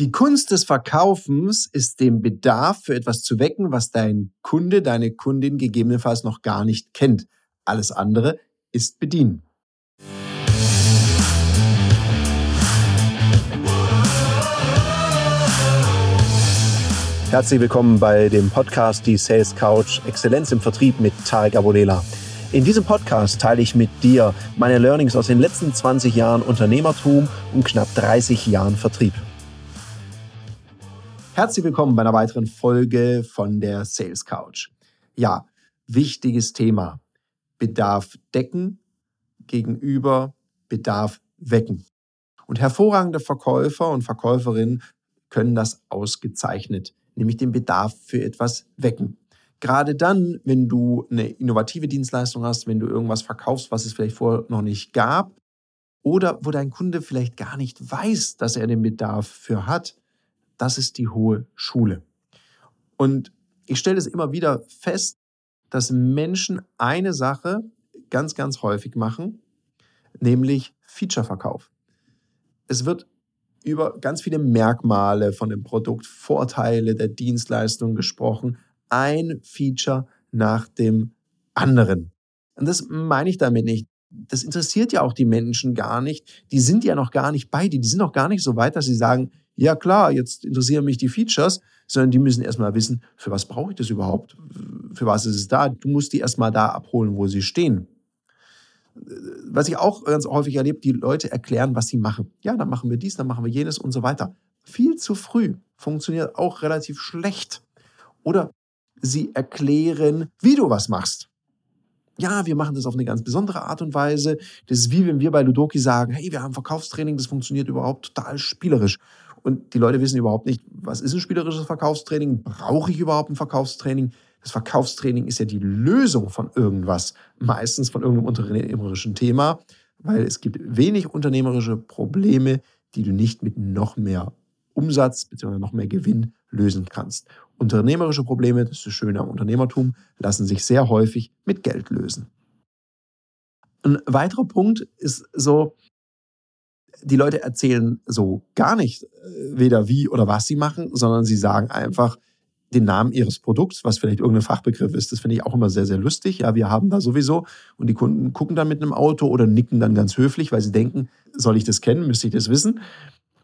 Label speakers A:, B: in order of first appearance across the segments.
A: Die Kunst des Verkaufens ist den Bedarf für etwas zu wecken, was dein Kunde, deine Kundin gegebenenfalls noch gar nicht kennt. Alles andere ist bedienen. Herzlich willkommen bei dem Podcast Die Sales Couch Exzellenz im Vertrieb mit Tarek Abodela. In diesem Podcast teile ich mit dir meine Learnings aus den letzten 20 Jahren Unternehmertum und knapp 30 Jahren Vertrieb. Herzlich willkommen bei einer weiteren Folge von der Sales Couch. Ja, wichtiges Thema. Bedarf decken gegenüber Bedarf wecken. Und hervorragende Verkäufer und Verkäuferinnen können das ausgezeichnet, nämlich den Bedarf für etwas wecken. Gerade dann, wenn du eine innovative Dienstleistung hast, wenn du irgendwas verkaufst, was es vielleicht vorher noch nicht gab, oder wo dein Kunde vielleicht gar nicht weiß, dass er den Bedarf für hat, das ist die hohe Schule. Und ich stelle es immer wieder fest, dass Menschen eine Sache ganz, ganz häufig machen, nämlich Feature-Verkauf. Es wird über ganz viele Merkmale von dem Produkt, Vorteile der Dienstleistung gesprochen, ein Feature nach dem anderen. Und das meine ich damit nicht. Das interessiert ja auch die Menschen gar nicht. Die sind ja noch gar nicht bei dir. Die sind noch gar nicht so weit, dass sie sagen, ja klar, jetzt interessieren mich die Features, sondern die müssen erstmal wissen, für was brauche ich das überhaupt? Für was ist es da? Du musst die erstmal da abholen, wo sie stehen. Was ich auch ganz häufig erlebe, die Leute erklären, was sie machen. Ja, dann machen wir dies, dann machen wir jenes und so weiter. Viel zu früh funktioniert auch relativ schlecht. Oder sie erklären, wie du was machst ja, wir machen das auf eine ganz besondere Art und Weise. Das ist wie wenn wir bei Ludoki sagen, hey, wir haben Verkaufstraining, das funktioniert überhaupt total spielerisch. Und die Leute wissen überhaupt nicht, was ist ein spielerisches Verkaufstraining? Brauche ich überhaupt ein Verkaufstraining? Das Verkaufstraining ist ja die Lösung von irgendwas, meistens von irgendeinem unternehmerischen Thema, weil es gibt wenig unternehmerische Probleme, die du nicht mit noch mehr Umsatz bzw. noch mehr Gewinn lösen kannst. Unternehmerische Probleme, das ist das Schöne am Unternehmertum, lassen sich sehr häufig mit Geld lösen. Ein weiterer Punkt ist so, die Leute erzählen so gar nicht, äh, weder wie oder was sie machen, sondern sie sagen einfach den Namen ihres Produkts, was vielleicht irgendein Fachbegriff ist. Das finde ich auch immer sehr, sehr lustig. Ja, wir haben da sowieso und die Kunden gucken dann mit einem Auto oder nicken dann ganz höflich, weil sie denken, soll ich das kennen, müsste ich das wissen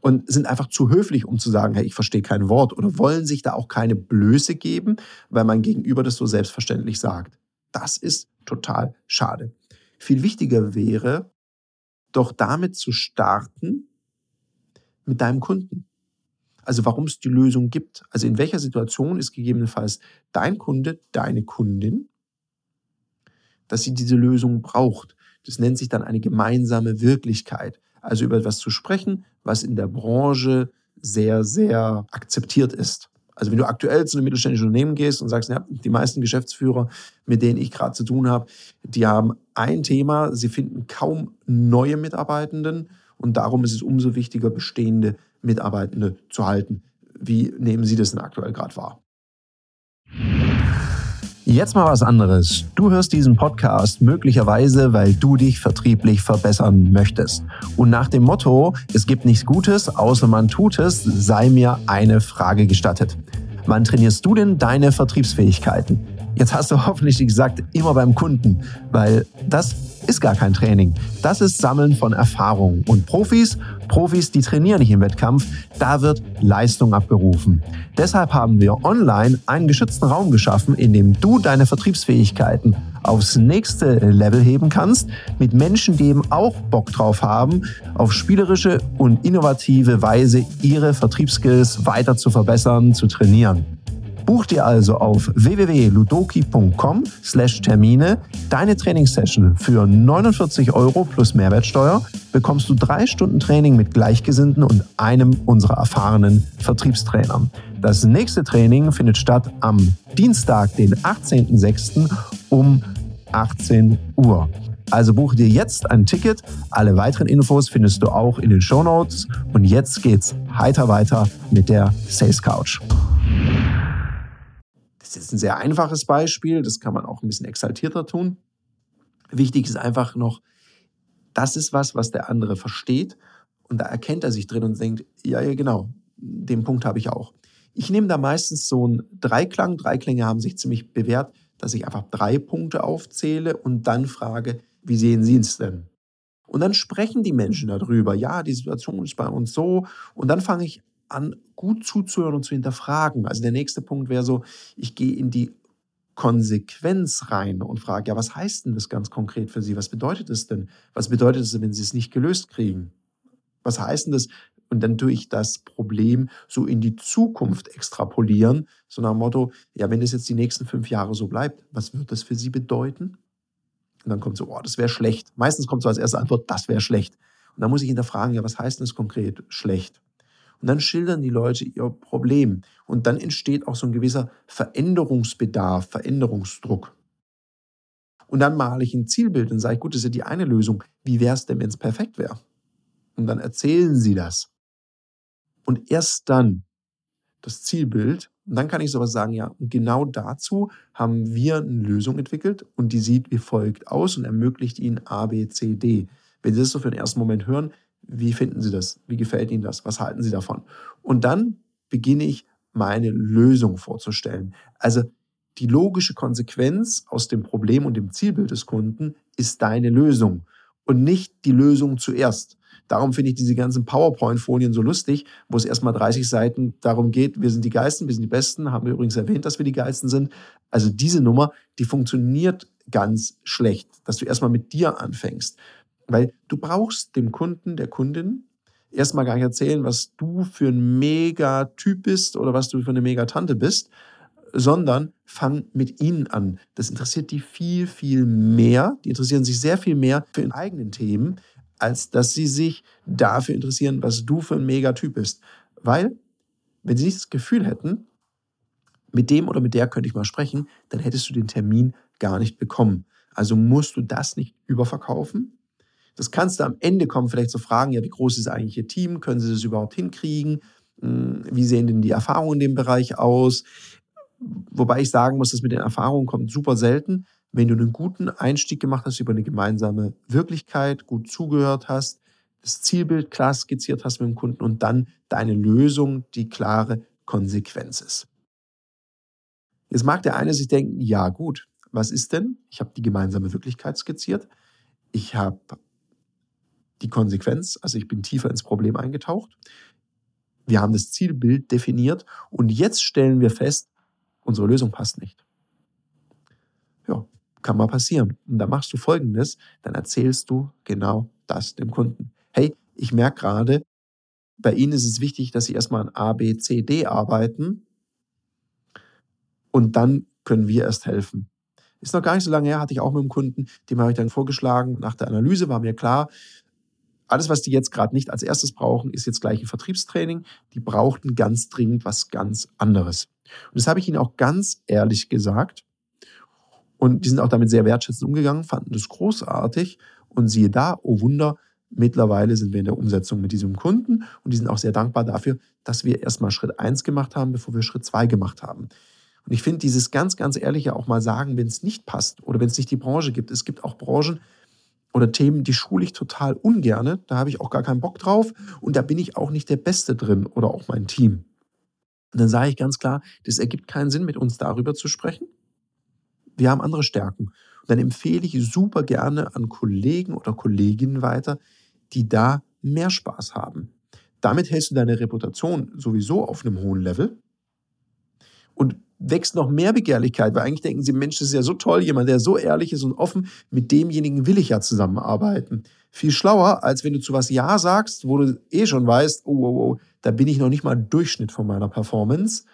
A: und sind einfach zu höflich, um zu sagen, hey, ich verstehe kein Wort oder wollen sich da auch keine Blöße geben, weil man gegenüber das so selbstverständlich sagt. Das ist total schade. Viel wichtiger wäre, doch damit zu starten mit deinem Kunden. Also warum es die Lösung gibt. Also in welcher Situation ist gegebenenfalls dein Kunde, deine Kundin, dass sie diese Lösung braucht. Das nennt sich dann eine gemeinsame Wirklichkeit. Also über etwas zu sprechen, was in der Branche sehr, sehr akzeptiert ist. Also wenn du aktuell zu einem mittelständischen Unternehmen gehst und sagst, ja, die meisten Geschäftsführer, mit denen ich gerade zu tun habe, die haben ein Thema, sie finden kaum neue Mitarbeitenden und darum ist es umso wichtiger, bestehende Mitarbeitende zu halten. Wie nehmen Sie das denn aktuell gerade wahr? Jetzt mal was anderes. Du hörst diesen Podcast möglicherweise, weil du dich vertrieblich verbessern möchtest. Und nach dem Motto, es gibt nichts Gutes, außer man tut es, sei mir eine Frage gestattet. Wann trainierst du denn deine Vertriebsfähigkeiten? Jetzt hast du hoffentlich gesagt, immer beim Kunden, weil das ist gar kein Training. Das ist Sammeln von Erfahrung. Und Profis, Profis, die trainieren nicht im Wettkampf, da wird Leistung abgerufen. Deshalb haben wir online einen geschützten Raum geschaffen, in dem du deine Vertriebsfähigkeiten aufs nächste Level heben kannst, mit Menschen, die eben auch Bock drauf haben, auf spielerische und innovative Weise ihre Vertriebsskills weiter zu verbessern, zu trainieren. Buch dir also auf www.ludoki.com slash Termine deine Trainingssession für 49 Euro plus Mehrwertsteuer bekommst du drei Stunden Training mit Gleichgesinnten und einem unserer erfahrenen Vertriebstrainern. Das nächste Training findet statt am Dienstag, den 18.06. um 18 Uhr. Also buche dir jetzt ein Ticket. Alle weiteren Infos findest du auch in den Show Notes. Und jetzt geht's heiter weiter mit der Sales Couch. Das ist ein sehr einfaches Beispiel, das kann man auch ein bisschen exaltierter tun. Wichtig ist einfach noch, das ist was, was der andere versteht und da erkennt er sich drin und denkt, ja, ja, genau, den Punkt habe ich auch. Ich nehme da meistens so einen Dreiklang. Dreiklänge haben sich ziemlich bewährt, dass ich einfach drei Punkte aufzähle und dann frage, wie sehen Sie es denn? Und dann sprechen die Menschen darüber. Ja, die Situation ist bei uns so. Und dann fange ich an, gut zuzuhören und zu hinterfragen. Also der nächste Punkt wäre so, ich gehe in die Konsequenz rein und frage, ja, was heißt denn das ganz konkret für Sie? Was bedeutet es denn? Was bedeutet es, wenn Sie es nicht gelöst kriegen? Was heißt denn das? Und dann tue ich das Problem so in die Zukunft extrapolieren, so nach dem Motto, ja, wenn es jetzt die nächsten fünf Jahre so bleibt, was wird das für Sie bedeuten? Und dann kommt so, oh, das wäre schlecht. Meistens kommt so als erste Antwort, das wäre schlecht. Und dann muss ich hinterfragen, ja, was heißt denn das konkret schlecht? Und dann schildern die Leute ihr Problem. Und dann entsteht auch so ein gewisser Veränderungsbedarf, Veränderungsdruck. Und dann male ich ein Zielbild und sage, gut, das ist ja die eine Lösung. Wie wäre es denn, wenn es perfekt wäre? Und dann erzählen sie das. Und erst dann das Zielbild, und dann kann ich sowas sagen, ja, und genau dazu haben wir eine Lösung entwickelt und die sieht wie folgt aus und ermöglicht Ihnen A, B, C, D. Wenn Sie das so für den ersten Moment hören, wie finden Sie das? Wie gefällt Ihnen das? Was halten Sie davon? Und dann beginne ich, meine Lösung vorzustellen. Also die logische Konsequenz aus dem Problem und dem Zielbild des Kunden ist deine Lösung und nicht die Lösung zuerst. Darum finde ich diese ganzen PowerPoint-Folien so lustig, wo es erstmal 30 Seiten darum geht, wir sind die Geisten, wir sind die Besten, haben wir übrigens erwähnt, dass wir die Geisten sind. Also diese Nummer, die funktioniert ganz schlecht, dass du erstmal mit dir anfängst. Weil du brauchst dem Kunden, der Kundin, erstmal gar nicht erzählen, was du für ein Megatyp bist oder was du für eine Megatante bist, sondern fang mit ihnen an. Das interessiert die viel, viel mehr. Die interessieren sich sehr viel mehr für ihre eigenen Themen, als dass sie sich dafür interessieren, was du für ein Megatyp bist. Weil, wenn sie nicht das Gefühl hätten, mit dem oder mit der könnte ich mal sprechen, dann hättest du den Termin gar nicht bekommen. Also musst du das nicht überverkaufen, das kannst du am Ende kommen, vielleicht zu so fragen, ja, wie groß ist eigentlich Ihr Team? Können Sie das überhaupt hinkriegen? Hm, wie sehen denn die Erfahrungen in dem Bereich aus? Wobei ich sagen muss, das mit den Erfahrungen kommt super selten. Wenn du einen guten Einstieg gemacht hast über eine gemeinsame Wirklichkeit, gut zugehört hast, das Zielbild klar skizziert hast mit dem Kunden und dann deine Lösung die klare Konsequenz ist. Jetzt mag der eine sich denken, ja gut, was ist denn? Ich habe die gemeinsame Wirklichkeit skizziert. Ich habe die Konsequenz, also ich bin tiefer ins Problem eingetaucht. Wir haben das Zielbild definiert und jetzt stellen wir fest, unsere Lösung passt nicht. Ja, kann mal passieren. Und dann machst du Folgendes, dann erzählst du genau das dem Kunden. Hey, ich merke gerade, bei Ihnen ist es wichtig, dass Sie erstmal an A, B, C, D arbeiten und dann können wir erst helfen. Ist noch gar nicht so lange her, hatte ich auch mit einem Kunden, dem habe ich dann vorgeschlagen, nach der Analyse war mir klar, alles, was die jetzt gerade nicht als erstes brauchen, ist jetzt gleich ein Vertriebstraining. Die brauchten ganz dringend was ganz anderes. Und das habe ich ihnen auch ganz ehrlich gesagt. Und die sind auch damit sehr wertschätzend umgegangen, fanden das großartig. Und siehe da, oh Wunder, mittlerweile sind wir in der Umsetzung mit diesem Kunden und die sind auch sehr dankbar dafür, dass wir erstmal Schritt eins gemacht haben, bevor wir Schritt zwei gemacht haben. Und ich finde dieses ganz, ganz ehrliche auch mal sagen, wenn es nicht passt oder wenn es nicht die Branche gibt. Es gibt auch Branchen, oder Themen, die schule ich total ungerne. Da habe ich auch gar keinen Bock drauf und da bin ich auch nicht der Beste drin oder auch mein Team. Und dann sage ich ganz klar, das ergibt keinen Sinn, mit uns darüber zu sprechen. Wir haben andere Stärken. Und dann empfehle ich super gerne an Kollegen oder Kolleginnen weiter, die da mehr Spaß haben. Damit hältst du deine Reputation sowieso auf einem hohen Level. Wächst noch mehr Begehrlichkeit, weil eigentlich denken sie, Mensch, das ist ja so toll, jemand, der so ehrlich ist und offen, mit demjenigen will ich ja zusammenarbeiten. Viel schlauer, als wenn du zu was Ja sagst, wo du eh schon weißt, oh, oh, oh, da bin ich noch nicht mal Durchschnitt von meiner Performance.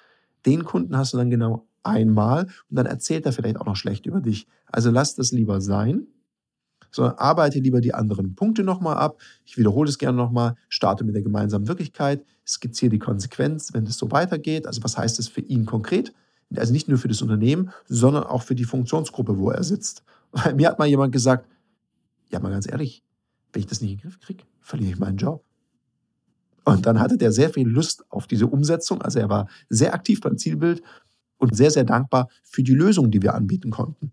A: Den Kunden hast du dann genau einmal und dann erzählt er vielleicht auch noch schlecht über dich. Also lass das lieber sein, sondern arbeite lieber die anderen Punkte nochmal ab. Ich wiederhole es gerne nochmal, starte mit der gemeinsamen Wirklichkeit, skizziere die Konsequenz, wenn es so weitergeht. Also was heißt das für ihn konkret? Also nicht nur für das Unternehmen, sondern auch für die Funktionsgruppe, wo er sitzt. Weil mir hat mal jemand gesagt, ja mal ganz ehrlich, wenn ich das nicht in den Griff kriege, verliere ich meinen Job. Und dann hatte der sehr viel Lust auf diese Umsetzung. Also er war sehr aktiv beim Zielbild und sehr, sehr dankbar für die Lösung, die wir anbieten konnten.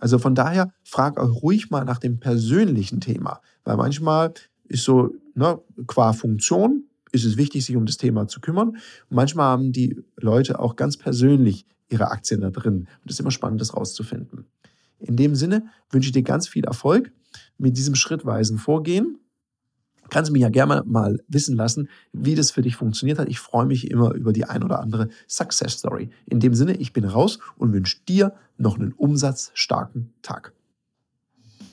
A: Also von daher frag euch ruhig mal nach dem persönlichen Thema, weil manchmal ist so, ne, qua Funktion ist es wichtig, sich um das Thema zu kümmern. manchmal haben die Leute auch ganz persönlich ihre Aktien da drin. Und das ist immer spannend, das rauszufinden. In dem Sinne wünsche ich dir ganz viel Erfolg mit diesem schrittweisen Vorgehen. Kannst du mich ja gerne mal wissen lassen, wie das für dich funktioniert hat. Ich freue mich immer über die ein oder andere Success Story. In dem Sinne, ich bin raus und wünsche dir noch einen umsatzstarken Tag.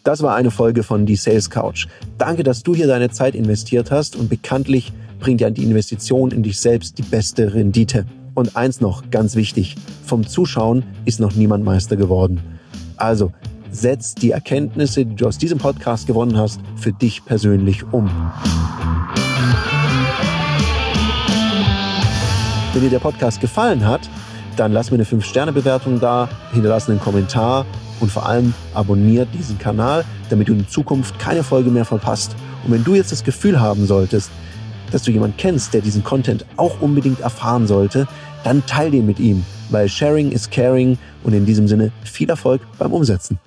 A: Das war eine Folge von Die Sales Couch. Danke, dass du hier deine Zeit investiert hast und bekanntlich bringt ja die Investition in dich selbst die beste Rendite. Und eins noch, ganz wichtig, vom Zuschauen ist noch niemand Meister geworden. Also, setz die Erkenntnisse, die du aus diesem Podcast gewonnen hast, für dich persönlich um. Wenn dir der Podcast gefallen hat, dann lass mir eine 5-Sterne-Bewertung da, hinterlass einen Kommentar und vor allem abonniert diesen Kanal, damit du in Zukunft keine Folge mehr verpasst. Und wenn du jetzt das Gefühl haben solltest, dass du jemanden kennst, der diesen Content auch unbedingt erfahren sollte, dann teil den mit ihm, weil Sharing is Caring und in diesem Sinne viel Erfolg beim Umsetzen.